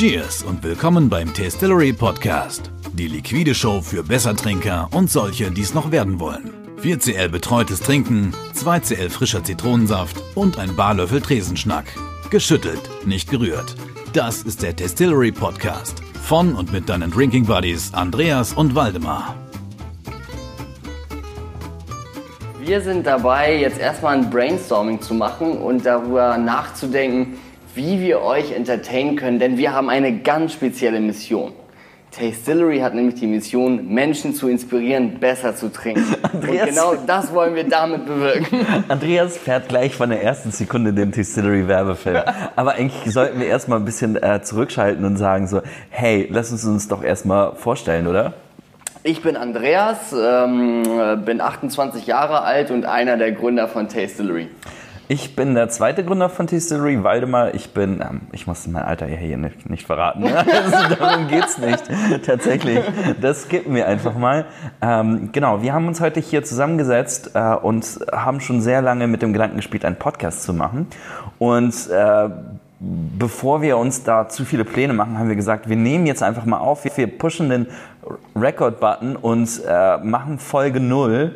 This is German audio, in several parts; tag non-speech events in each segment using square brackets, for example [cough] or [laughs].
Cheers und willkommen beim Tastillery Podcast. Die liquide Show für Bessertrinker und solche, die es noch werden wollen. 4cl betreutes Trinken, 2cl frischer Zitronensaft und ein Barlöffel Tresenschnack. Geschüttelt, nicht gerührt. Das ist der Tastillery Podcast. Von und mit deinen Drinking Buddies Andreas und Waldemar. Wir sind dabei, jetzt erstmal ein Brainstorming zu machen und darüber nachzudenken, wie wir euch entertainen können, denn wir haben eine ganz spezielle Mission. Tastillery hat nämlich die Mission, Menschen zu inspirieren, besser zu trinken. [laughs] Andreas. Und genau das wollen wir damit bewirken. Andreas fährt gleich von der ersten Sekunde den Distillery-Werbefilm. Aber eigentlich sollten wir erstmal ein bisschen äh, zurückschalten und sagen so, hey, lass uns uns doch erstmal vorstellen, oder? Ich bin Andreas, ähm, bin 28 Jahre alt und einer der Gründer von Tastillery. Ich bin der zweite Gründer von Distillery, Waldemar. Ich bin, ähm, ich muss mein Alter hier nicht, nicht verraten. Ne? [laughs] Also, darum geht's nicht. Tatsächlich. Das skippen wir einfach mal. Ähm, genau, wir haben uns heute hier zusammengesetzt äh, und haben schon sehr lange mit dem Gedanken gespielt, einen Podcast zu machen. Und äh, bevor wir uns da zu viele Pläne machen, haben wir gesagt, wir nehmen jetzt einfach mal auf, wir pushen den Record-Button und äh, machen Folge 0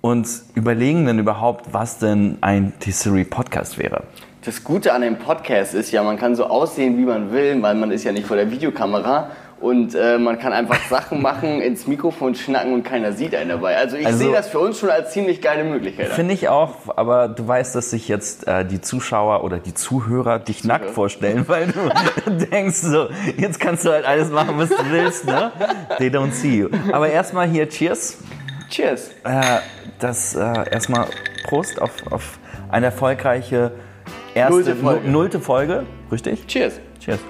und überlegen dann überhaupt, was denn ein T-Series-Podcast wäre. Das Gute an dem Podcast ist ja, man kann so aussehen, wie man will, weil man ist ja nicht vor der Videokamera und äh, man kann einfach [laughs] Sachen machen, ins Mikrofon schnacken und keiner sieht einen dabei. Also ich Also- sehe das für uns schon als ziemlich geile Möglichkeit. Finde ich auch, aber du weißt, dass sich jetzt äh, die Zuschauer oder die Zuhörer dich nackt vorstellen, weil du [laughs] denkst so, jetzt kannst du halt alles machen, was du willst, ne? They don't see you. Aber erstmal hier Cheers. Cheers. Äh, das äh, erstmal Prost auf, auf eine erfolgreiche erste Nullte Folge. nu- nullte Folge. Richtig? Cheers. Cheers.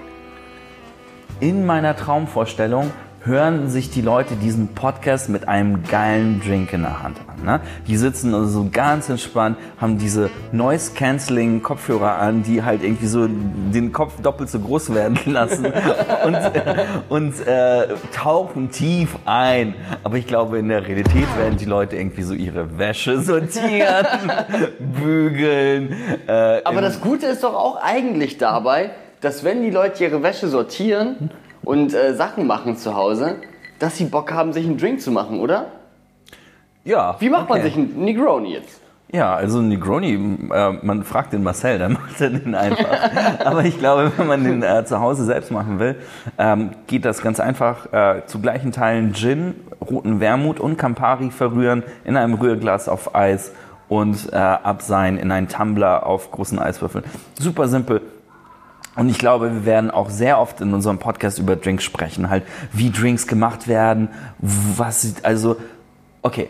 In meiner Traumvorstellung hören sich die Leute diesen Podcast mit einem geilen Drink in der Hand an. Ne? Die sitzen also so ganz entspannt, haben diese Noise-Canceling-Kopfhörer an, die halt irgendwie so den Kopf doppelt so groß werden [laughs] lassen und, und äh, tauchen tief ein. Aber ich glaube, in der Realität werden die Leute irgendwie so ihre Wäsche sortieren, [laughs] bügeln. Äh, Aber das Gute ist doch auch eigentlich dabei, dass wenn die Leute ihre Wäsche sortieren und äh, Sachen machen zu Hause, dass sie Bock haben, sich einen Drink zu machen, oder? ja, Wie macht man okay. sich einen Negroni jetzt? Ja, also ein Negroni, äh, man fragt den Marcel, der [laughs] macht den einfach. [laughs] Aber ich glaube, wenn man den äh, zu Hause selbst machen will, ähm, geht das ganz einfach. Äh, zu gleichen Teilen Gin, roten Wermut und Campari verrühren in einem Rührglas auf Eis und äh, abseihen in einen Tumbler auf großen Eiswürfeln. Super simpel. Und ich glaube, wir werden auch sehr oft in unserem Podcast über Drinks sprechen, halt wie Drinks gemacht werden, was, also, okay.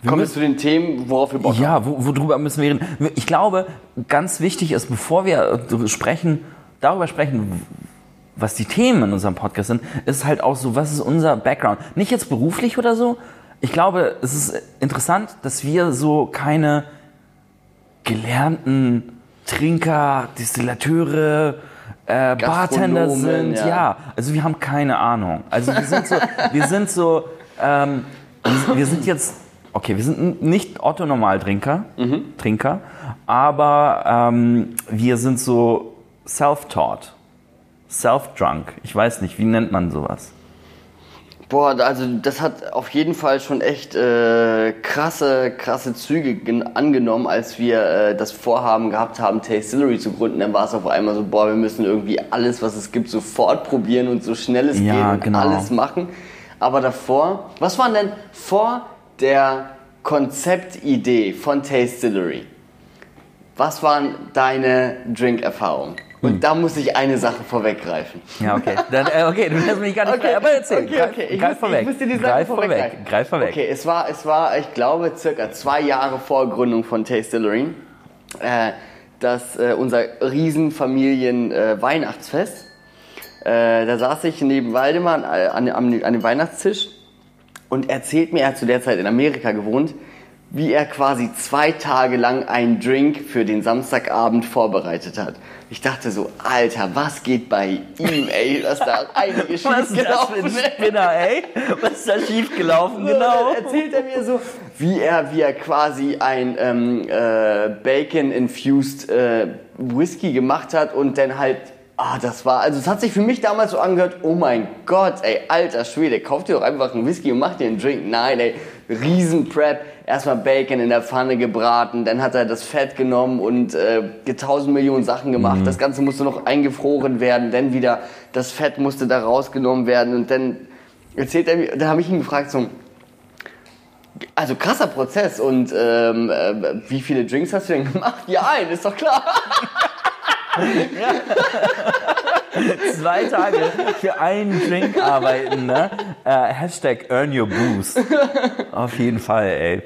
Wir Kommen wir zu den Themen, worauf wir Bock haben. ja, wo, worüber müssen wir reden? Ich glaube, ganz wichtig ist, bevor wir äh, sprechen, darüber sprechen, was die Themen in unserem Podcast sind, ist halt auch so, was ist unser Background? Nicht jetzt beruflich oder so. Ich glaube, es ist interessant, dass wir so keine gelernten Trinker, Distillateure, äh, Bartender sind. ja. Ja. also wir haben keine Ahnung. Also wir sind so, wir sind so, ähm, wir, sind jetzt, okay, wir sind nicht Otto-Normaltrinker, Trinker, aber ähm, wir sind so self-taught, self-drunk. Ich weiß nicht, wie nennt man sowas? Boah, also das hat auf jeden Fall schon echt äh, krasse, krasse Züge gen- angenommen, als wir äh, das Vorhaben gehabt haben, Tastillery zu gründen. Dann war es auf einmal so, boah, wir müssen irgendwie alles, was es gibt, sofort probieren und so schnell es Ja, geht genau. alles machen. Aber davor, was war denn vor der Konzeptidee von Tastillery? Was waren deine Drinkerfahrungen? Und Hm. da muss ich eine Sache vorweggreifen. Ja, okay. Dann, äh, okay, du lässt mich gar nicht [laughs] Okay, aber erzähl. okay, greif, okay. Ich greif muss- vorweg. Ich muss dir die Sache greif vorweg. vorweggreifen. Greif vorweg. Okay, es war, es war, ich glaube, circa zwei Jahre vor Gründung von Tastillery, äh, dass äh, unser Riesenfamilien-Weihnachtsfest, äh, da saß ich neben Waldemar an, an, an, an dem Weihnachtstisch und erzählt mir, er hat zu der Zeit in Amerika gewohnt, wie er quasi zwei Tage lang einen Drink für den Samstagabend vorbereitet hat. Ich dachte so, Alter, was geht bei ihm, ey, [laughs] dass da einige Was schiefgelaufen ist. Spinner, ey? Was ist da schiefgelaufen? Genau. Dann erzählt er mir so, wie er, wie er quasi ein ähm, äh, Bacon-infused äh, Whisky gemacht hat und dann halt Ah, das war, also es hat sich für mich damals so angehört, oh mein Gott, ey, alter Schwede, kauf dir doch einfach einen Whisky und mach dir einen Drink. Nein, ey, Riesenprep. Erstmal Bacon in der Pfanne gebraten, dann hat er das Fett genommen und äh, tausend Millionen Sachen gemacht. Das Ganze musste noch eingefroren werden, dann wieder das Fett musste da rausgenommen werden und dann erzählt er mir, da habe ich ihn gefragt, so, also krasser Prozess und ähm, äh, wie viele Drinks hast du denn gemacht? [laughs] Ja, einen, ist doch klar. [laughs] [laughs] [laughs] Zwei Tage für einen Drink arbeiten, ne? Äh, Hashtag earn your boost. Auf jeden Fall, ey.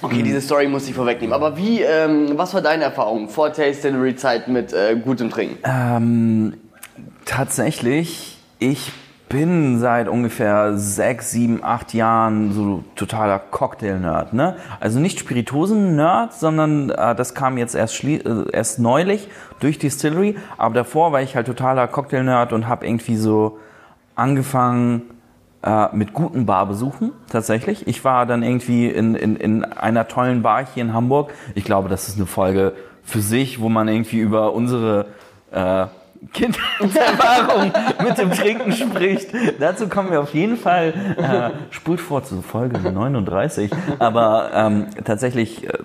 Okay, diese Story muss ich vorwegnehmen. Aber wie, ähm, was war deine Erfahrung vor Distillery Zeit mit äh, gutem Trinken? Ähm, tatsächlich, ich bin seit ungefähr sechs, sieben, acht Jahren so totaler Cocktail-Nerd. Ne? Also nicht Spirituosen-Nerd, sondern äh, das kam jetzt erst, äh, erst neulich durch Distillery. Aber davor war ich halt totaler Cocktail-Nerd und habe irgendwie so angefangen äh, mit guten Barbesuchen tatsächlich. Ich war dann irgendwie in, in, in einer tollen Bar hier in Hamburg. Ich glaube, das ist eine Folge für sich, wo man irgendwie über unsere äh, Kindheitserfahrung [laughs] mit dem Trinken spricht. Dazu kommen wir auf jeden Fall. Äh, spult vor zu Folge 39. Aber ähm, tatsächlich, äh,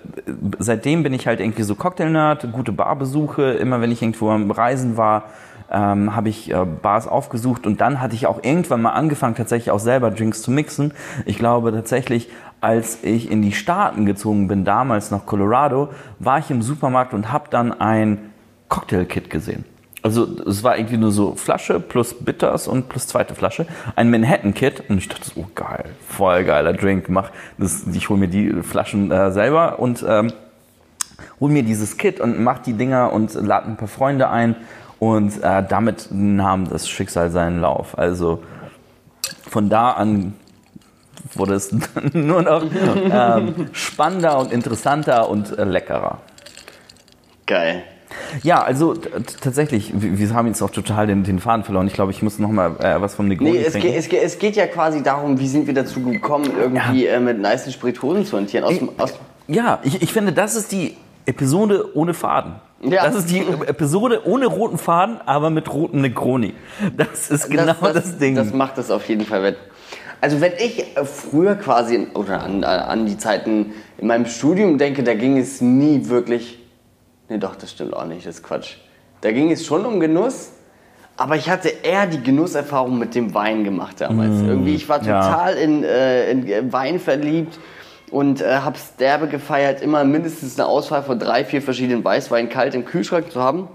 seitdem bin ich halt irgendwie so Cocktail-Nerd, gute Barbesuche. Immer wenn ich irgendwo am Reisen war, ähm, habe ich äh, Bars aufgesucht und dann hatte ich auch irgendwann mal angefangen, tatsächlich auch selber Drinks zu mixen. Ich glaube tatsächlich, als ich in die Staaten gezogen bin, damals nach Colorado, war ich im Supermarkt und habe dann ein Cocktail-Kit gesehen. Also es war irgendwie nur so Flasche plus Bitters und plus zweite Flasche. Ein Manhattan-Kit. Und ich dachte, oh geil, voll geiler Drink. Mach das, ich hole mir die Flaschen äh, selber und ähm, hol mir dieses Kit und mach die Dinger und lade ein paar Freunde ein. Und äh, damit nahm das Schicksal seinen Lauf. Also von da an wurde es [laughs] nur noch ähm, spannender und interessanter und äh, leckerer. Geil. Ja, also tatsächlich, wir haben jetzt auch total den, den Faden verloren. Ich glaube, ich muss noch mal äh, was vom Negroni Nee, es trinken. geht, es, geht, es geht ja quasi darum, wie sind wir dazu gekommen, irgendwie äh, mit nice Spirituosen zu hantieren. Aus, dem- aus, ja, ich, ich finde, das ist die Episode ohne Faden. Ja. Das ist die Episode ohne roten Faden, aber mit roten Negroni. Das ist genau das, Ding. Das macht es auf jeden Fall wett. Also wenn ich äh, früher quasi, oder an, an die Zeiten in meinem Studium denke, da ging es nie wirklich, nee doch, das stimmt auch nicht, das ist Quatsch. Da ging es schon um Genuss, aber ich hatte eher die Genusserfahrung mit dem Wein gemacht damals. Irgendwie, ich war Mm, ja. total in, äh, in Wein verliebt und äh, hab's derbe gefeiert, immer mindestens eine Auswahl von drei, vier verschiedenen Weißweinen kalt im Kühlschrank zu haben.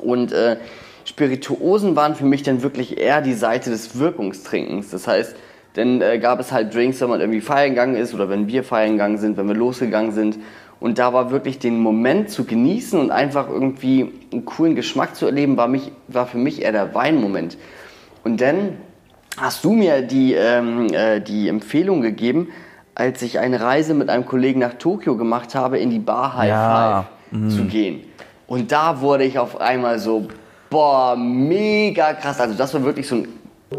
Und äh, Spirituosen waren für mich dann wirklich eher die Seite des Wirkungstrinkens. Das heißt, dann äh, gab es halt Drinks, wenn man irgendwie feiern gegangen ist oder wenn wir feiern gegangen sind, wenn wir losgegangen sind. Und da war wirklich den Moment zu genießen und einfach irgendwie einen coolen Geschmack zu erleben, war, mich, war für mich eher der Weinmoment. Und dann hast du mir die, ähm, äh, die Empfehlung gegeben, als ich eine Reise mit einem Kollegen nach Tokio gemacht habe, in die Bar High Ja, Five zu gehen. Und da wurde ich auf einmal so, boah, mega krass. Also das war wirklich so ein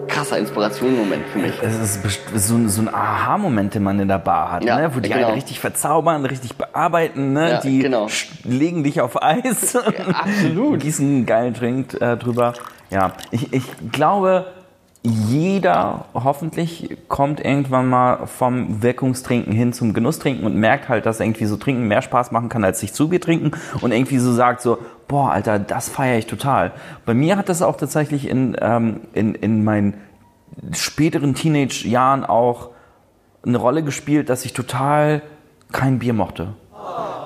krasser Inspirationsmoment für mich. Es ist so, ein- so ein Aha-Moment, den man in der Bar hat, Ja, ne? wo die genau. einen richtig verzaubern, richtig bearbeiten, ne? Ja, die genau. legen dich auf Eis, absolut. gießen einen geilen Drink äh, drüber. Ja, ich, ich glaube, jeder hoffentlich kommt irgendwann mal vom Wirkungstrinken hin zum Genusstrinken und merkt halt, dass irgendwie so Trinken mehr Spaß machen kann, als sich zu Bier trinken und irgendwie so sagt so, boah, Alter, das feiere ich total. Bei mir hat das auch tatsächlich in, ähm, in, in meinen späteren Teenage-Jahren auch eine Rolle gespielt, dass ich total kein Bier mochte.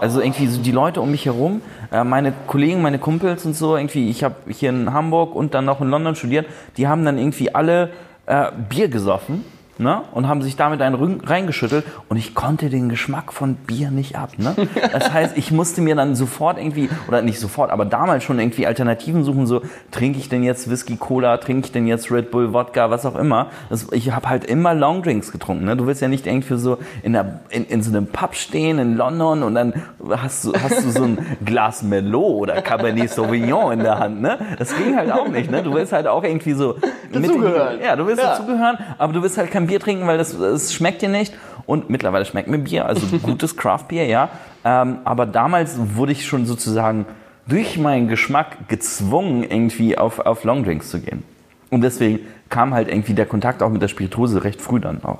Also irgendwie so die Leute um mich herum, äh, meine Kollegen, meine Kumpels und so, irgendwie, ich habe hier in Hamburg und dann noch in London studiert, die haben dann irgendwie alle äh, Bier gesoffen ne? und haben sich damit einen Rücken reingeschüttelt und ich konnte den Geschmack von Bier nicht ab. Ne? Das heißt, ich musste mir dann sofort irgendwie, oder nicht sofort, aber damals schon irgendwie Alternativen suchen, so trinke ich denn jetzt Whisky Cola, trinke ich denn jetzt Red Bull Wodka, was auch immer. Das, ich habe halt immer Longdrinks getrunken. Ne? Du willst ja nicht irgendwie so in, der, in, in so einem Pub stehen in London und dann hast du, hast du so ein Glas Merlot oder Cabernet Sauvignon in der Hand. Ne? Das ging halt auch nicht. Ne? Du willst halt auch irgendwie so Dazugehören. Ja, du willst Ja. dazugehören, aber du willst halt kein Bier trinken, weil das, das schmeckt dir nicht. Und mittlerweile schmeckt mir Bier, also [laughs] gutes Craft Bier, ja. Ähm, aber damals wurde ich schon sozusagen durch meinen Geschmack gezwungen, irgendwie auf, auf Longdrinks zu gehen. Und deswegen kam halt irgendwie der Kontakt auch mit der Spirituose recht früh dann auch.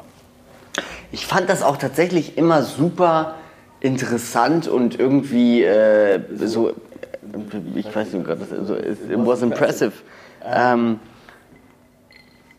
Ich fand das auch tatsächlich immer super interessant und irgendwie äh, so, ich weiß nicht, Gott, so, it was impressive. Ähm,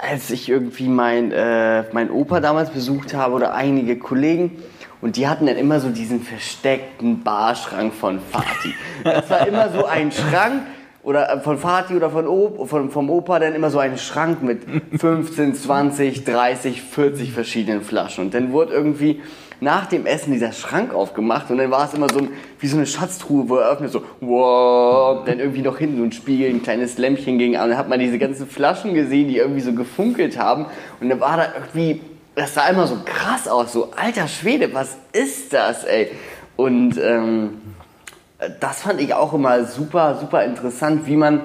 als ich irgendwie mein, äh, mein Opa damals besucht habe oder einige Kollegen und die hatten dann immer so diesen versteckten Barschrank von Fatih. Das war immer so ein [laughs] Schrank, oder von Fatih oder von Op von, vom Opa dann immer so einen Schrank mit 15, 20, 30, 40 verschiedenen Flaschen. Und dann wurde irgendwie nach dem Essen dieser Schrank aufgemacht und dann war es immer so wie so eine Schatztruhe, wo er öffnet, so, wow, dann irgendwie noch hinten so ein Spiegel, ein kleines Lämpchen ging an. Dann hat man diese ganzen Flaschen gesehen, die irgendwie so gefunkelt haben. Und dann war da irgendwie, das sah immer so krass aus, so, alter Schwede, was ist das, ey? Und ähm, das fand ich auch immer super, super interessant, wie man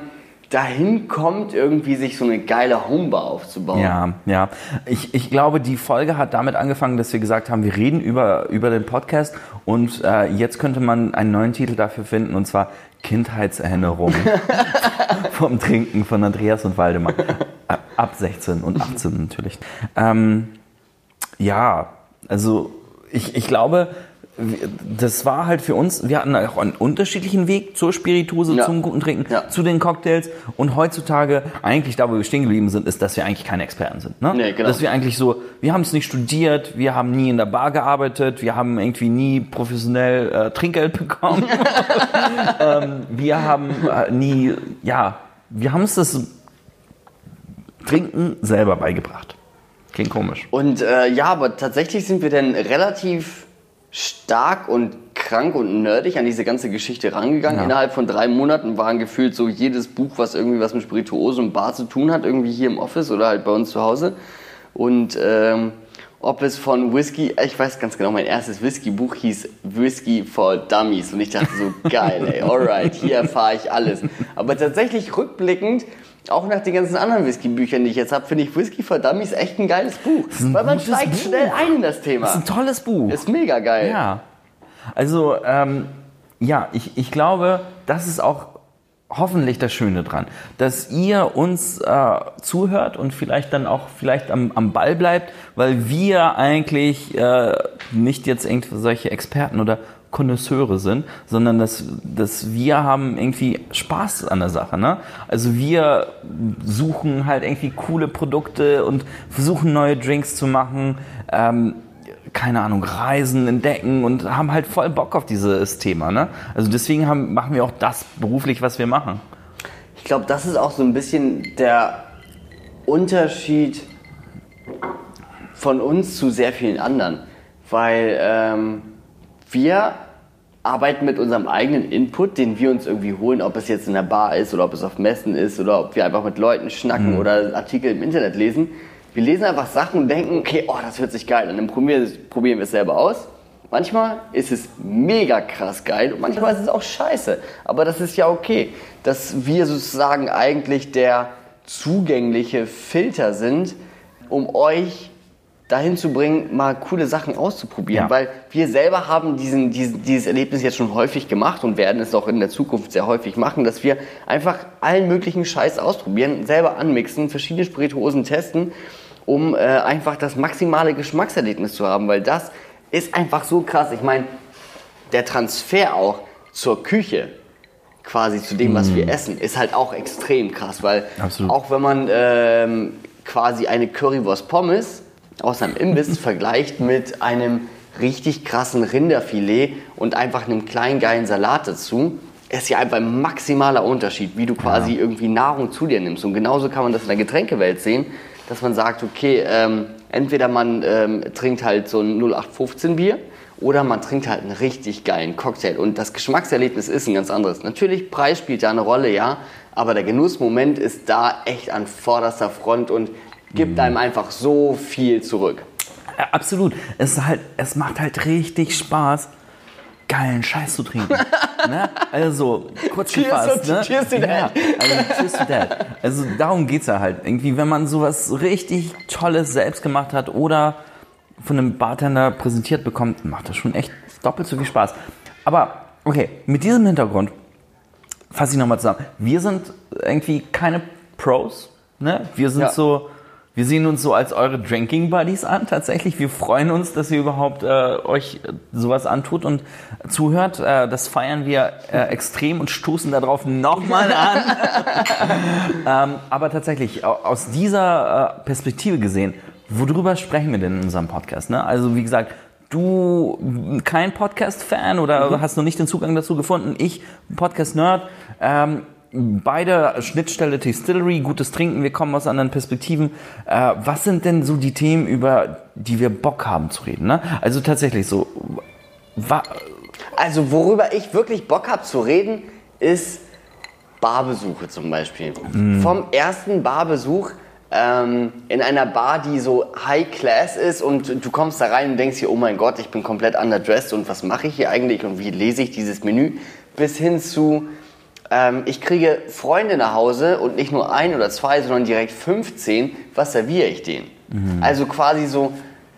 dahin kommt, irgendwie sich so eine geile Homebar aufzubauen. Ja, ja. Ich, ich glaube, die Folge hat damit angefangen, dass wir gesagt haben, wir reden über, über den Podcast und äh, jetzt könnte man einen neuen Titel dafür finden und zwar Kindheitserinnerungen [laughs] vom Trinken von Andreas und Waldemar. Ab 16 und 18 natürlich. Ähm, ja, also ich, ich glaube, das war halt für uns, wir hatten auch einen unterschiedlichen Weg zur Spirituose, ja. zum guten Trinken, ja. zu den Cocktails. Und heutzutage, eigentlich da, wo wir stehen geblieben sind, ist, dass wir eigentlich keine Experten sind. Ne? Nee, genau. Dass wir eigentlich so, wir haben es nicht studiert, wir haben nie in der Bar gearbeitet, wir haben irgendwie nie professionell äh, Trinkgeld bekommen. [laughs] ähm, wir haben äh, nie, ja, wir haben es das Trinken selber beigebracht. Klingt komisch. Und äh, ja, aber tatsächlich sind wir dann relativ stark und krank und nerdig an diese ganze Geschichte rangegangen. Ja. Innerhalb von drei Monaten waren gefühlt so jedes Buch, was irgendwie was mit Spirituose und Bar zu tun hat, irgendwie hier im Office oder halt bei uns zu Hause. Und ähm, ob es von Whisky, ich weiß ganz genau, mein erstes Whisky-Buch hieß Whisky for Dummies und ich dachte so, [laughs] geil, ey, alright, hier erfahre ich alles. Aber tatsächlich rückblickend auch nach den ganzen anderen Whisky-Büchern, die ich jetzt habe, finde ich Whisky for Dummies echt ein geiles Buch. Ein weil man steigt Buch. schnell ein in das Thema. Das ist ein tolles Buch. Ist mega geil. Ja. Also, ähm, ja, ich, ich glaube, das ist auch hoffentlich das Schöne dran, dass ihr uns äh, zuhört und vielleicht dann auch vielleicht am, am Ball bleibt, weil wir eigentlich äh, nicht jetzt irgendwie solche Experten oder Konnoisseure sind, sondern dass, dass wir haben irgendwie Spaß an der Sache. Ne? Also wir suchen halt irgendwie coole Produkte und versuchen neue Drinks zu machen. Ähm, keine Ahnung, reisen, entdecken und haben halt voll Bock auf dieses Thema. Ne? Also deswegen haben, machen wir auch das beruflich, was wir machen. Ich glaube, das ist auch so ein bisschen der Unterschied von uns zu sehr vielen anderen. Weil ähm, wir arbeiten mit unserem eigenen Input, den wir uns irgendwie holen, ob es jetzt in der Bar ist oder ob es auf Messen ist oder ob wir einfach mit Leuten schnacken mhm. oder Artikel im Internet lesen. Wir lesen einfach Sachen und denken, okay, oh, das hört sich geil an, dann probieren, probieren wir es selber aus. Manchmal ist es mega krass geil und manchmal ist es auch scheiße. Aber das ist ja okay, dass wir sozusagen eigentlich der zugängliche Filter sind, um euch dahin zu bringen, mal coole Sachen auszuprobieren. Ja. Weil wir selber haben diesen, diesen, dieses Erlebnis jetzt schon häufig gemacht und werden es auch in der Zukunft sehr häufig machen, dass wir einfach allen möglichen Scheiß ausprobieren, selber anmixen, verschiedene Spirituosen testen, um äh, einfach das maximale Geschmackserlebnis zu haben. Weil das ist einfach so krass. Ich meine, der Transfer auch zur Küche, quasi zu dem, was wir mm. essen, ist halt auch extrem krass, weil Absolut. auch wenn man ähm, quasi eine Currywurst Pommes aus einem Imbiss [laughs] vergleicht mit einem richtig krassen Rinderfilet und einfach einem kleinen geilen Salat dazu, ist ja einfach ein maximaler Unterschied, wie du quasi ja. irgendwie Nahrung zu dir nimmst. Und genauso kann man das in der Getränkewelt sehen, dass man sagt, okay, ähm, entweder man ähm, trinkt halt so ein 0815 Bier oder man trinkt halt einen richtig geilen Cocktail. Und das Geschmackserlebnis ist ein ganz anderes. Natürlich, Preis spielt da eine Rolle, ja, aber der Genussmoment ist da echt an vorderster Front und gibt einem einfach so viel zurück. Ja, absolut. Es, halt, es macht halt richtig Spaß, geilen Scheiß zu trinken. [laughs] ne? Also, kurz cheers gefasst. Ne? Cheers to that. also, cheers to that. Also, darum geht es ja halt. Irgendwie, wenn man sowas richtig Tolles selbst gemacht hat oder von einem Bartender präsentiert bekommt, macht das schon echt doppelt so viel Spaß. Aber, okay, mit diesem Hintergrund fasse ich nochmal zusammen. Wir sind irgendwie keine Pros, ne? Wir sind Ja. so, wir sehen uns so als eure Drinking Buddies an, tatsächlich. Wir freuen uns, dass ihr überhaupt äh, euch äh, sowas antut und zuhört. Äh, das feiern wir äh, extrem und stoßen darauf nochmal an. [laughs] ähm, aber tatsächlich, au- aus dieser äh, Perspektive gesehen, worüber sprechen wir denn in unserem Podcast? Ne? Also wie gesagt, du kein Podcast-Fan oder hast noch nicht den Zugang dazu gefunden, ich Podcast-Nerd. Ähm, beide Schnittstelle Distillery, gutes Trinken, wir kommen aus anderen Perspektiven. Äh, was sind denn so die Themen, über die wir Bock haben zu reden? Ne? Also tatsächlich so, Also worüber ich wirklich Bock habe zu reden, ist Barbesuche zum Beispiel. Vom ersten Barbesuch ähm, in einer Bar, die so High Class ist und du kommst da rein und denkst dir, oh mein Gott, ich bin komplett underdressed und was mache ich hier eigentlich und wie lese ich dieses Menü? Bis hin zu, ähm, ich kriege Freunde nach Hause und nicht nur ein oder zwei, sondern direkt 15. Was serviere ich denen? Also quasi so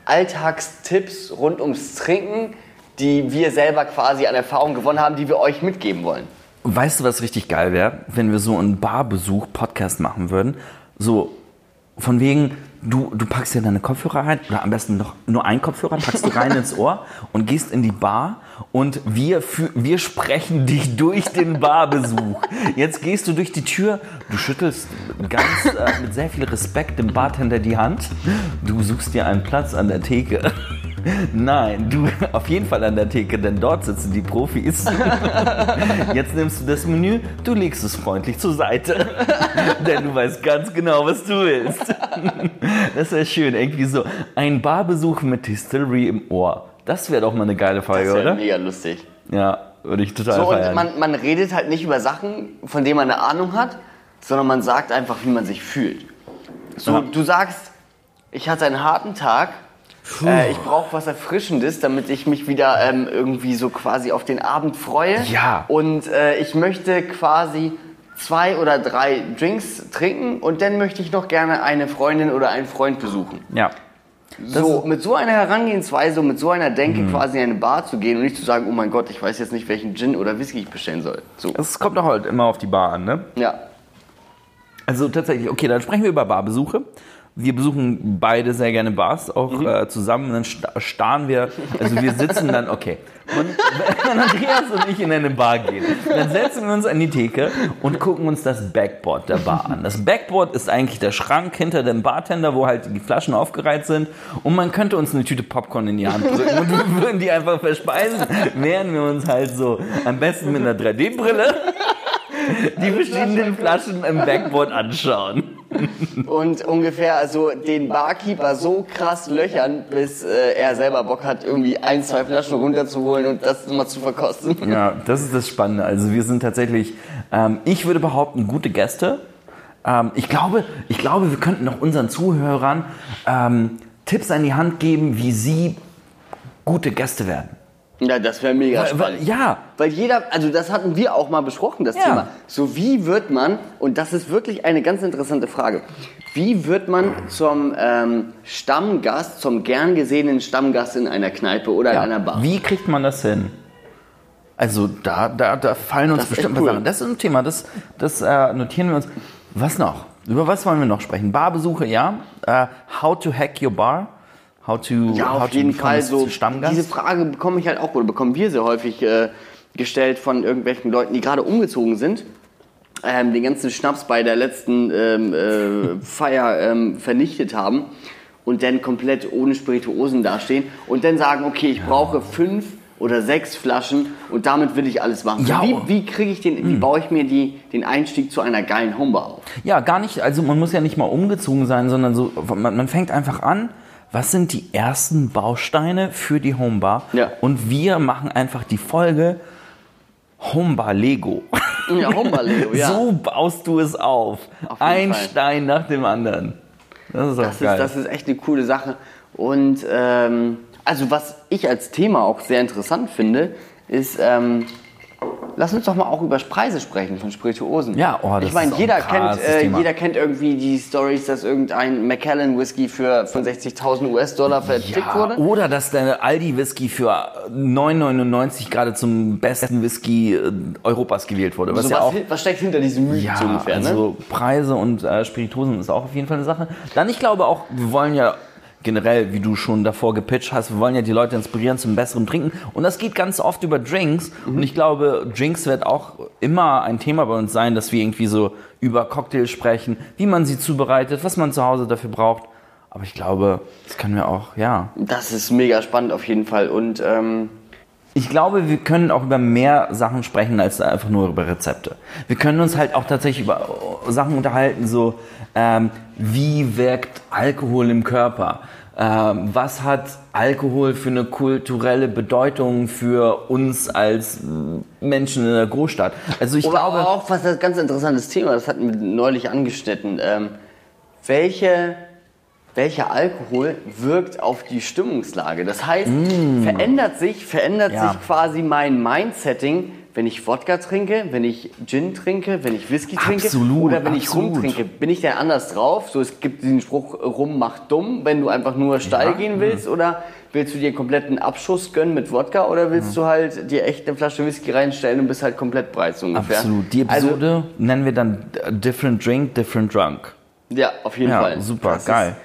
Alltagstipps rund ums Trinken, die wir selber quasi an Erfahrung gewonnen haben, die wir euch mitgeben wollen. Weißt du, was richtig geil wäre, wenn wir so einen Barbesuch-Podcast machen würden? So von wegen, du, du packst dir deine Kopfhörer rein, oder am besten noch nur einen Kopfhörer, packst du rein [laughs] ins Ohr und gehst in die Bar und wir, wir sprechen dich durch den Barbesuch. Jetzt gehst du durch die Tür, du schüttelst ganz äh, mit sehr viel Respekt dem Bartender die Hand, du suchst dir einen Platz an der Theke. Nein, du auf jeden Fall an der Theke, denn dort sitzen die Profis. [laughs] Jetzt nimmst du das Menü, du legst es freundlich zur Seite. [laughs] Denn du weißt ganz genau, was du willst. Das wäre schön, irgendwie so ein Barbesuch mit Distillery im Ohr. Das wäre doch mal eine geile Folge, Das wäre oder? mega lustig. Ja, würde ich total So, und feiern. man, man redet halt nicht über Sachen, von denen man eine Ahnung hat, sondern man sagt einfach, wie man sich fühlt. So, Ja. du sagst, ich hatte einen harten Tag, äh, ich brauche was Erfrischendes, damit ich mich wieder ähm, irgendwie so quasi auf den Abend freue. Ja. Und äh, ich möchte quasi zwei oder drei Drinks trinken und dann möchte ich noch gerne eine Freundin oder einen Freund besuchen. ja. So, mit so einer Herangehensweise und mit so einer Denke Mhm. quasi in eine Bar zu gehen und nicht zu sagen, oh mein Gott, ich weiß jetzt nicht, welchen Gin oder Whisky ich bestellen soll. So, Es kommt doch halt immer auf die Bar an, ne? ja. Also tatsächlich, okay, dann sprechen wir über Barbesuche. Wir besuchen beide sehr gerne Bars, auch Mhm. äh, zusammen. Und dann sta- starren wir, also wir sitzen dann, okay. Und [laughs] wenn Andreas und ich in eine Bar gehen, dann setzen wir uns an die Theke und gucken uns das Backboard der Bar an. Das Backboard ist eigentlich der Schrank hinter dem Bartender, wo halt die Flaschen aufgereiht sind. Und man könnte uns eine Tüte Popcorn in die Hand drücken und wir würden die einfach verspeisen, während wir uns halt so am besten mit einer 3D-Brille die verschiedenen Flaschen im Backboard anschauen. Und ungefähr also den Barkeeper so krass löchern, bis äh, er selber Bock hat, irgendwie ein, zwei Flaschen runterzuholen und das mal zu verkosten. Ja, das ist das Spannende. Also wir sind tatsächlich, ähm, ich würde behaupten, gute Gäste. Ähm, ich, glaube, ich glaube, wir könnten auch unseren Zuhörern ähm, Tipps an die Hand geben, wie sie gute Gäste werden. Ja, das wäre mega Weil, spannend. weil, ja, Weil jeder, also das hatten wir auch mal besprochen, das Ja. Thema. So wie wird man, und das ist wirklich eine ganz interessante Frage, wie wird man zum ähm, Stammgast, zum gern gesehenen Stammgast in einer Kneipe oder in ja. einer Bar? Wie kriegt man das hin? Also da, da, da fallen uns Das bestimmt cool. Sachen. Das ist ein Thema, das, das äh, notieren wir uns. Was noch? Über was wollen wir noch sprechen? Barbesuche, ja. Äh, how to hack your bar. How to, Ja, how auf to jeden become Fall so. Stammgast. Diese Frage bekomme ich halt auch oder bekommen wir sehr häufig äh, gestellt von irgendwelchen Leuten, die gerade umgezogen sind. Ähm, den ganzen Schnaps bei der letzten ähm, äh, [laughs] Feier ähm, vernichtet haben und dann komplett ohne Spirituosen dastehen und dann sagen, okay, ich brauche fünf oder sechs Flaschen und damit will ich alles machen. Ja, wie oh. wie kriege ich den, wie baue ich mir die, den Einstieg zu einer geilen Homebar auf? Ja, gar nicht. Also man muss ja nicht mal umgezogen sein, sondern so, man, man fängt einfach an. Was sind die ersten Bausteine für die Homebar? Ja. Und wir machen einfach die Folge Homebar Lego. Ja, Homebar Leo, [laughs] ja. So baust du es auf. Auf Ein Fall. Stein nach dem anderen. Das ist auch Das geil. ist, das ist echt eine coole Sache. Und ähm, also was ich als Thema auch sehr interessant finde, ist ähm, lass uns doch mal auch über Preise sprechen von Spirituosen. Ja, oh, das Ich meine, jeder kennt, äh, jeder kennt irgendwie die Stories, dass irgendein Macallan Whisky für 65.000 US-Dollar vertickt Ja, wurde. oder dass der Aldi-Whisky für 9,99 gerade zum besten Whisky äh, Europas gewählt wurde. Was So, ja was, auch was steckt hinter diesem Mythen Ja, so ungefähr, ne? also Preise und äh, Spirituosen ist auch auf jeden Fall eine Sache. Dann, ich glaube auch, wir wollen ja generell, wie du schon davor gepitcht hast, wir wollen ja die Leute inspirieren zum besseren Trinken. Und das geht ganz oft über Drinks. Mhm. Und ich glaube, Drinks wird auch immer ein Thema bei uns sein, dass wir irgendwie so über Cocktails sprechen, wie man sie zubereitet, was man zu Hause dafür braucht. Aber ich glaube, das können wir auch, ja. Das ist mega spannend auf jeden Fall. Und ähm, Ich glaube, wir können auch über mehr Sachen sprechen als einfach nur über Rezepte. Wir können uns halt auch tatsächlich über Sachen unterhalten, so ähm, wie wirkt Alkohol im Körper? Ähm, was hat Alkohol für eine kulturelle Bedeutung für uns als äh, Menschen in der Großstadt? Also ich oder glaube, auch was ein ganz interessantes Thema, das hatten wir neulich angeschnitten. Ähm, welche, welcher Alkohol wirkt auf die Stimmungslage? Das heißt, verändert sich, verändert Mm. Ja. sich quasi mein Mindsetting, wenn ich Wodka trinke, wenn ich Gin trinke, wenn ich Whisky trinke Absolut, oder wenn ich Rum absolut. trinke. Bin ich denn anders drauf? So, es gibt diesen Spruch, Rum macht dumm, wenn du einfach nur steil Ja. gehen willst oder willst du dir einen kompletten Abschuss gönnen mit Wodka oder willst du halt dir echt eine Flasche Whisky reinstellen und bist halt komplett breit so ungefähr? absolut. Die Also, Episode nennen wir dann Different Drink, Different Drunk. ja, auf jeden Ja, Fall. super, Das ist- geil.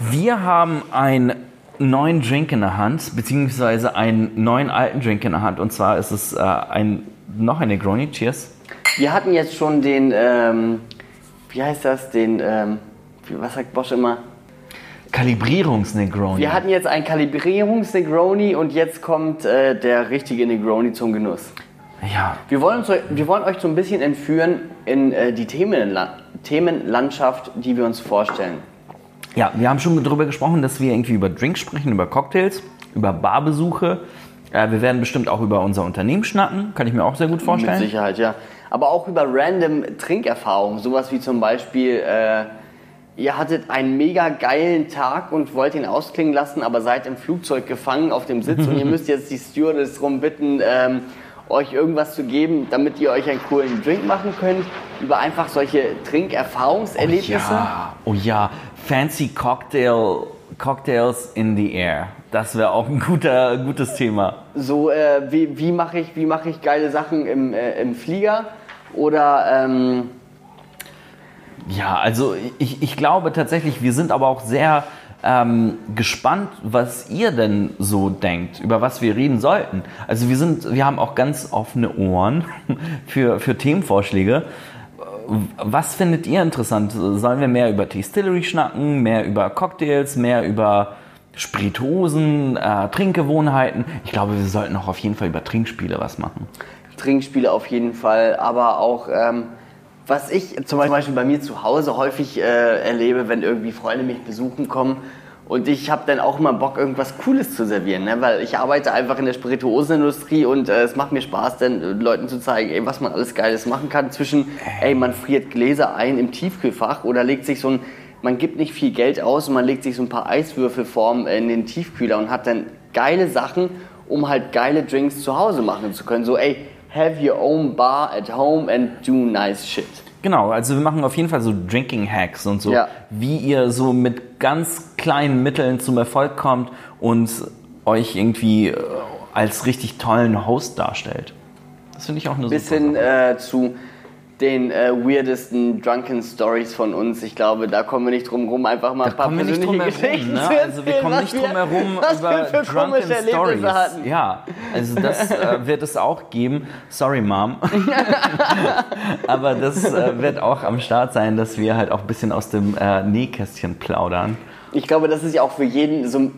Wir haben einen neuen Drink in der Hand, beziehungsweise einen neuen alten Drink in der Hand. Und zwar ist es äh, ein, noch ein Negroni. Cheers. Wir hatten jetzt schon den, ähm, wie heißt das, den, ähm, was sagt Bosch immer? Kalibrierungs-Negroni. Wir hatten jetzt ein Kalibrierungs-Negroni und jetzt kommt äh, der richtige Negroni zum Genuss. Ja, Wir wollen, uns, wir wollen euch so ein bisschen entführen in äh, die Themenla Themenlandschaft, die wir uns vorstellen. Ja, wir haben schon darüber gesprochen, dass wir irgendwie über Drinks sprechen, über Cocktails, über Barbesuche. Äh, wir werden bestimmt auch über unser Unternehmen schnacken, kann ich mir auch sehr gut vorstellen. Mit Sicherheit, ja. Aber auch über random Trinkerfahrungen. Sowas wie zum Beispiel, äh, ihr hattet einen mega geilen Tag und wollt ihn ausklingen lassen, aber seid im Flugzeug gefangen auf dem Sitz und ihr [laughs] müsst jetzt die Stewardess darum bitten, ähm, euch irgendwas zu geben, damit ihr euch einen coolen Drink machen könnt. Über einfach solche Trinkerfahrungserlebnisse. Ja, oh ja, fancy Cocktail, Cocktails in the air. Das wäre auch ein guter, gutes Thema. So, äh, wie, wie mache ich, wie mach ich geile Sachen im, äh, im Flieger? Oder ähm, Ja, also ich, ich glaube tatsächlich, wir sind aber auch sehr ähm, gespannt, was ihr denn so denkt, über was wir reden sollten. Also wir sind, wir haben auch ganz offene Ohren [laughs] für, für Themenvorschläge. Was findet ihr interessant? Sollen wir mehr über Distillery schnacken, mehr über Cocktails, mehr über Spirituosen, äh, Trinkgewohnheiten? Ich glaube, wir sollten auch auf jeden Fall über Trinkspiele was machen. Trinkspiele auf jeden Fall, aber auch ähm, was ich zum Beispiel bei mir zu Hause häufig äh, erlebe, wenn irgendwie Freunde mich besuchen kommen und ich habe dann auch immer Bock, irgendwas Cooles zu servieren, ne? weil ich arbeite einfach in der Spirituosenindustrie und äh, es macht mir Spaß, dann äh, Leuten zu zeigen, ey, was man alles Geiles machen kann. Zwischen, ey, man friert Gläser ein im Tiefkühlfach oder legt sich so ein, man gibt nicht viel Geld aus und man legt sich so ein paar Eiswürfelformen in den Tiefkühler und hat dann geile Sachen, um halt geile Drinks zu Hause machen zu können. So, ey, have your own bar at home and do nice shit. Genau, also wir machen auf jeden Fall so Drinking Hacks und so, Ja. wie ihr so mit ganz kleinen Mitteln zum Erfolg kommt und euch irgendwie äh, als richtig tollen Host darstellt. Das finde ich auch eine Bis super hin Sache. äh, zu den äh, weirdesten Drunken Stories von uns. Ich glaube, da kommen wir nicht drum rum, einfach mal Da ein paar kommen wir nicht drum persönliche herum, Geschichten ne? zu Also wir erzählen, kommen nicht drum herum was über wir für Drunken komische Erlebnisse Stories. hatten. Ja, also das äh, wird es auch geben. Sorry, Mom. [laughs] Aber das äh, wird auch am Start sein, dass wir halt auch ein bisschen aus dem äh, Nähkästchen plaudern. Ich glaube, das ist ja auch für jeden so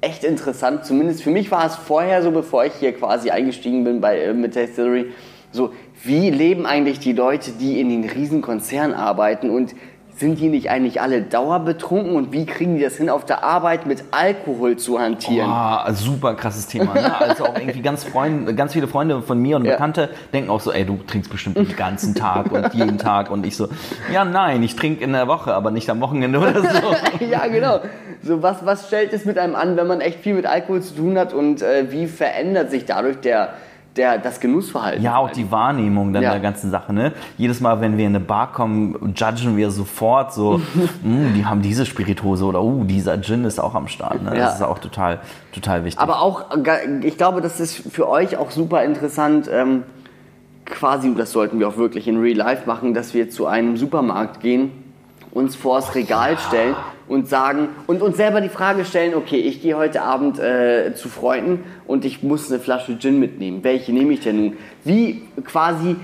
echt interessant. Zumindest für mich war es vorher so, bevor ich hier quasi eingestiegen bin bei, äh, mit Distillery. So, wie leben eigentlich die Leute, die in den Riesenkonzernen arbeiten und sind die nicht eigentlich alle dauerbetrunken und wie kriegen die das hin, auf der Arbeit mit Alkohol zu hantieren? Ah, super krasses Thema. Ne? Also auch irgendwie ganz, Freunde, ganz viele Freunde von mir und Ja. Bekannte denken auch so, ey, du trinkst bestimmt den ganzen Tag und jeden Tag. Und ich so, ja, nein, ich trinke in der Woche, aber nicht am Wochenende oder so. [laughs] ja, genau. So, was, was stellt es mit einem an, wenn man echt viel mit Alkohol zu tun hat und äh, wie verändert sich dadurch der, der, das Genussverhalten. Ja, auch die Wahrnehmung dann Ja. der ganzen Sache. Ne? Jedes Mal, wenn wir in eine Bar kommen, judgen wir sofort so, [laughs] "Mm, die haben diese Spirituose oder uh, dieser Gin ist auch am Start. Ne? Das Ja. ist auch total, total wichtig. Aber auch, ich glaube, das ist für euch auch super interessant, ähm, quasi, und das sollten wir auch wirklich in Real Life machen, dass wir zu einem Supermarkt gehen, uns vors Regal stellen und sagen und uns selber die Frage stellen, okay, ich gehe heute Abend äh, zu Freunden und ich muss eine Flasche Gin mitnehmen. Welche nehme ich denn nun? Wie quasi,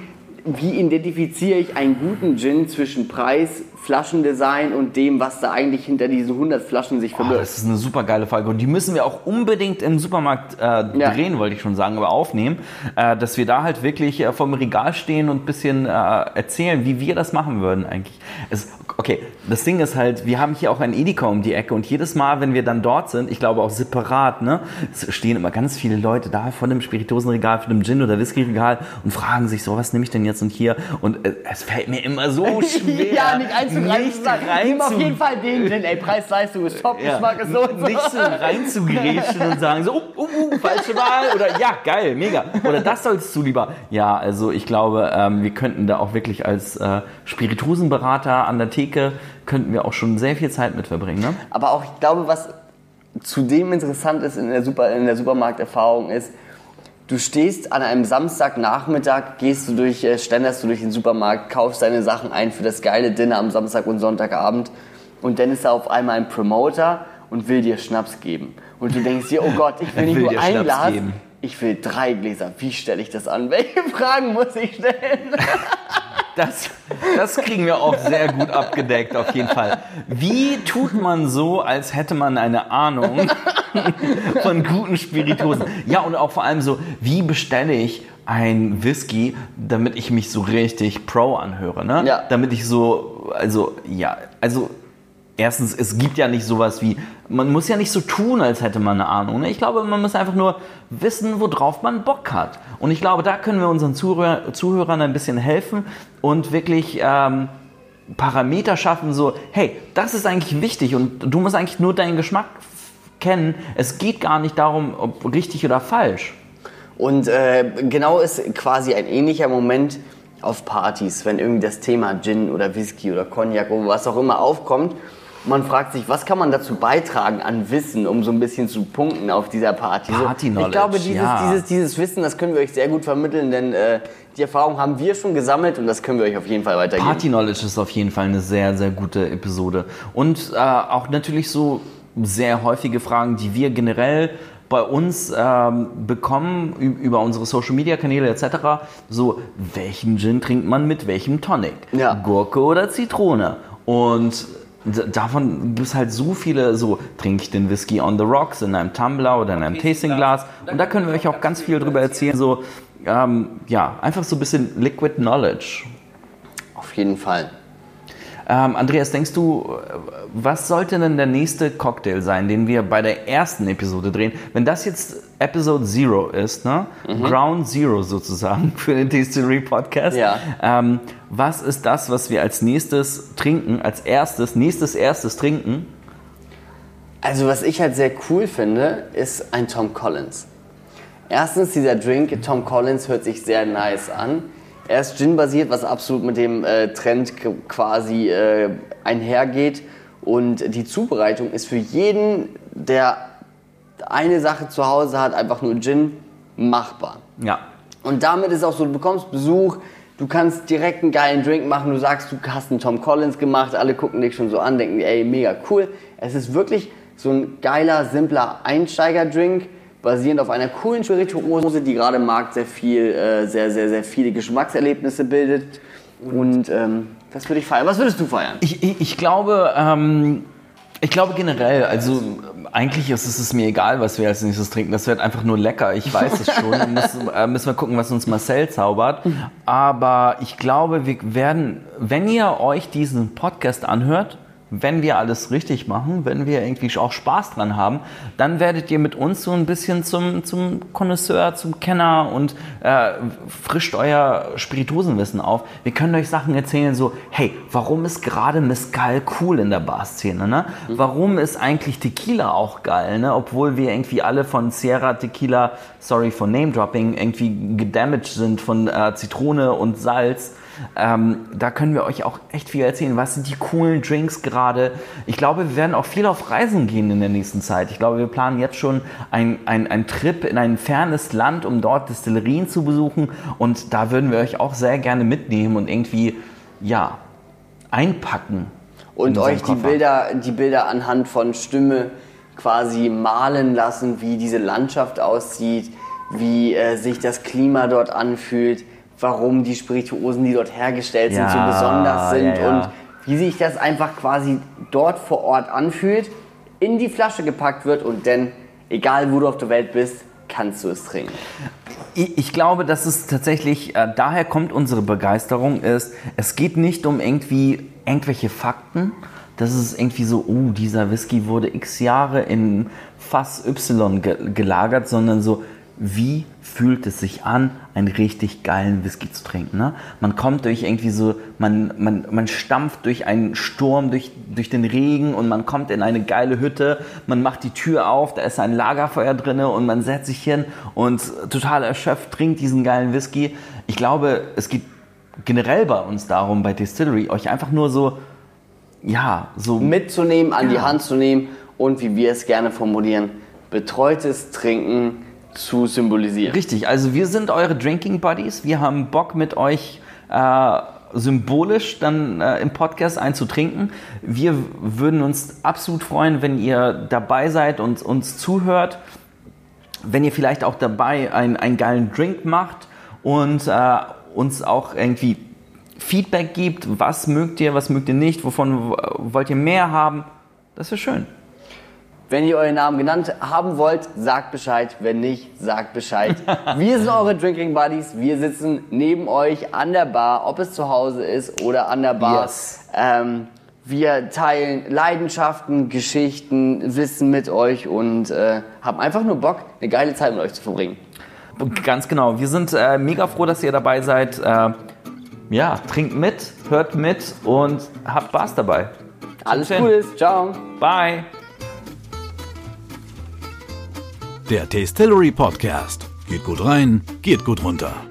wie identifiziere ich einen guten Gin zwischen Preis, Flaschendesign und dem, was da eigentlich hinter diesen 100 Flaschen sich Oh, verbirgt? das ist eine super geile Folge und die müssen wir auch unbedingt im Supermarkt äh, drehen, wollte ich schon sagen, aber aufnehmen, äh, dass wir da halt wirklich äh, vom Regal stehen und ein bisschen äh, erzählen, wie wir das machen würden eigentlich. Es, okay, das Ding ist halt, wir haben hier auch ein Edeka um die Ecke und jedes Mal, wenn wir dann dort sind, ich glaube auch separat, ne, es stehen immer ganz viele Leute da vor dem Spirituosenregal, vor dem Gin- oder Whisky-Regal und fragen sich so, was nehme ich denn jetzt und hier und äh, es fällt mir immer so [laughs] schwer, ja, nicht einzugreifen. nicht zu sagen, Nimm auf jeden Fall den Gin, ey, Preis-Leistung ist top, ja, Geschmack ist so und so. nicht so reinzugrätschen und sagen so, uh, uh, uh, falsche Wahl oder ja, geil, mega. Oder das sollst du lieber. Ja, also ich glaube, ähm, wir könnten da auch wirklich als äh, Spirituosenberater an der Theke, könnten wir auch schon sehr viel Zeit mit verbringen. Ne? Aber auch, ich glaube, was zudem interessant ist in der, Super, in der Supermarkterfahrung ist, du stehst an einem Samstagnachmittag, gehst du durch, äh, ständerst du durch den Supermarkt, kaufst deine Sachen ein für das geile Dinner am Samstag und Sonntagabend und dann ist da auf einmal ein Promoter und will dir Schnaps geben. Und du denkst dir, oh Gott, ich will [laughs] nicht will nur ein Schnaps Glas, geben. ich will drei Gläser. Wie stelle ich das an? [laughs] Welche Fragen muss ich stellen? [laughs] Das, das kriegen wir auch sehr gut abgedeckt, auf jeden Fall. Wie tut man so, als hätte man eine Ahnung [laughs] von guten Spirituosen? Ja, und auch vor allem so, wie bestelle ich ein Whisky, damit ich mich so richtig pro anhöre, ne? Ja. Damit ich so, also, ja, also, erstens, es gibt ja nicht sowas wie, man muss ja nicht so tun, als hätte man eine Ahnung. Ne? Ich glaube, man muss einfach nur wissen, worauf man Bock hat. Und ich glaube, da können wir unseren Zuhör Zuhörern ein bisschen helfen und wirklich ähm, Parameter schaffen, so, hey, das ist eigentlich wichtig und du musst eigentlich nur deinen Geschmack kennen. Es geht gar nicht darum, ob richtig oder falsch. Und äh, genau ist quasi ein ähnlicher Moment auf Partys, wenn irgendwie das Thema Gin oder Whisky oder Cognac oder was auch immer aufkommt. Man fragt sich, was kann man dazu beitragen an Wissen, um so ein bisschen zu punkten auf dieser Party? So, Party-Knowledge, ich glaube, dieses, ja. dieses, dieses Wissen, das können wir euch sehr gut vermitteln, denn äh, die Erfahrung haben wir schon gesammelt und das können wir euch auf jeden Fall weitergeben. Party Knowledge ist auf jeden Fall eine sehr, sehr gute Episode. Und äh, auch natürlich so sehr häufige Fragen, die wir generell bei uns ähm, bekommen über unsere Social Media Kanäle etc. So, welchen Gin trinkt man mit welchem Tonic? Ja. Gurke oder Zitrone? Und davon gibt es halt so viele, so trinke ich den Whisky on the rocks in einem Tumbler oder in einem Tastingglas. Und da können wir euch auch ganz viel drüber erzählen. So, ähm, ja, einfach so ein bisschen Liquid Knowledge. Auf jeden Fall. Ähm, Andreas, denkst du, was sollte denn der nächste Cocktail sein, den wir bei der ersten Episode drehen? Wenn das jetzt Episode Zero ist, ne? Mhm. Ground Zero sozusagen für den Distillery Podcast. Ja. Ähm, was ist das, was wir als nächstes trinken, als erstes, nächstes erstes trinken? Also was ich halt sehr cool finde, ist ein Tom Collins. Erstens, dieser Drink Tom Collins hört sich sehr nice an. Er ist Gin-basiert, was absolut mit dem äh, Trend quasi äh, einhergeht. Und die Zubereitung ist für jeden, der eine Sache zu Hause hat, einfach nur Gin, machbar. Ja. Und damit ist auch so, du bekommst Besuch, du kannst direkt einen geilen Drink machen, du sagst, du hast einen Tom Collins gemacht, alle gucken dich schon so an, denken, ey, mega cool. Es ist wirklich so ein geiler, simpler Einsteigerdrink, basierend auf einer coolen Spirituose, die gerade im Markt sehr viel, äh, sehr, sehr, sehr viele Geschmackserlebnisse bildet. Und ähm, das würde ich feiern. Was würdest du feiern? Ich, ich, ich glaube, ähm, ich glaube generell, also eigentlich ist es mir egal, was wir als nächstes trinken. Das wird einfach nur lecker. Ich weiß es schon. [laughs] Dann müssen, äh, müssen wir gucken, was uns Marcel zaubert. Aber ich glaube, wir werden, wenn ihr euch diesen Podcast anhört, wenn wir alles richtig machen, wenn wir irgendwie auch Spaß dran haben, dann werdet ihr mit uns so ein bisschen zum, zum zum Kenner und äh, frischt euer Spirituosenwissen auf. Wir können euch Sachen erzählen, so, hey, warum ist gerade Mescal cool in der Barszene? Ne? Warum ist eigentlich Tequila auch geil? Ne? Obwohl wir irgendwie alle von Sierra Tequila, sorry for Name Dropping, irgendwie gedamaged sind von äh, Zitrone und Salz. Ähm, da können wir euch auch echt viel erzählen. Was sind die coolen Drinks gerade? Ich glaube, wir werden auch viel auf Reisen gehen in der nächsten Zeit. Ich glaube, wir planen jetzt schon einen ein Trip in ein fernes Land, um dort Destillerien zu besuchen. Und da würden wir euch auch sehr gerne mitnehmen und irgendwie, ja, einpacken. Und euch die Koffer. Bilder, die Bilder anhand von Stimme quasi malen lassen, wie diese Landschaft aussieht, wie äh, sich das Klima dort anfühlt, warum die Spirituosen, die dort hergestellt sind, so Ja, besonders sind ja, ja. und wie sich das einfach quasi dort vor Ort anfühlt, in die Flasche gepackt wird und dann, egal wo du auf der Welt bist, kannst du es trinken. Ich ich glaube, dass es tatsächlich, äh, daher kommt unsere Begeisterung, ist, es geht nicht um irgendwie irgendwelche Fakten. Das ist irgendwie so, oh, dieser Whisky wurde x Jahre in Fass Y ge gelagert, sondern so, wie fühlt es sich an, einen richtig geilen Whisky zu trinken. Ne? Man kommt durch irgendwie so, man, man, man stampft durch einen Sturm, durch, durch den Regen und man kommt in eine geile Hütte, man macht die Tür auf, da ist ein Lagerfeuer drinne und man setzt sich hin und total erschöpft trinkt diesen geilen Whisky. Ich glaube, es geht generell bei uns darum, bei Distillery, euch einfach nur so, ja, so Mitzunehmen, an die Ja. Hand zu nehmen und wie wir es gerne formulieren, betreutes Trinken zu symbolisieren. Richtig, also wir sind eure Drinking Buddies. Wir haben Bock mit euch äh, symbolisch dann äh, im Podcast einzutrinken. Wir würden uns absolut freuen, wenn ihr dabei seid und uns zuhört. Wenn ihr vielleicht auch dabei einen, einen geilen Drink macht und äh, uns auch irgendwie Feedback gibt. Was mögt ihr, was mögt ihr nicht? Wovon wollt ihr mehr haben? Das wäre schön. Wenn ihr euren Namen genannt haben wollt, sagt Bescheid. Wenn nicht, sagt Bescheid. [laughs] Wir sind eure Drinking Buddies. Wir sitzen neben euch an der Bar, ob es zu Hause ist oder an der Bar. Yes. Ähm, wir teilen Leidenschaften, Geschichten, Wissen mit euch und äh, haben einfach nur Bock, eine geile Zeit mit euch zu verbringen. Ganz genau. Wir sind äh, mega froh, dass ihr dabei seid. Äh, ja, trinkt mit, hört mit und habt Spaß dabei. Alles. Gutes. Ciao. Bye. Der Tastillery Podcast. Geht gut rein, geht gut runter.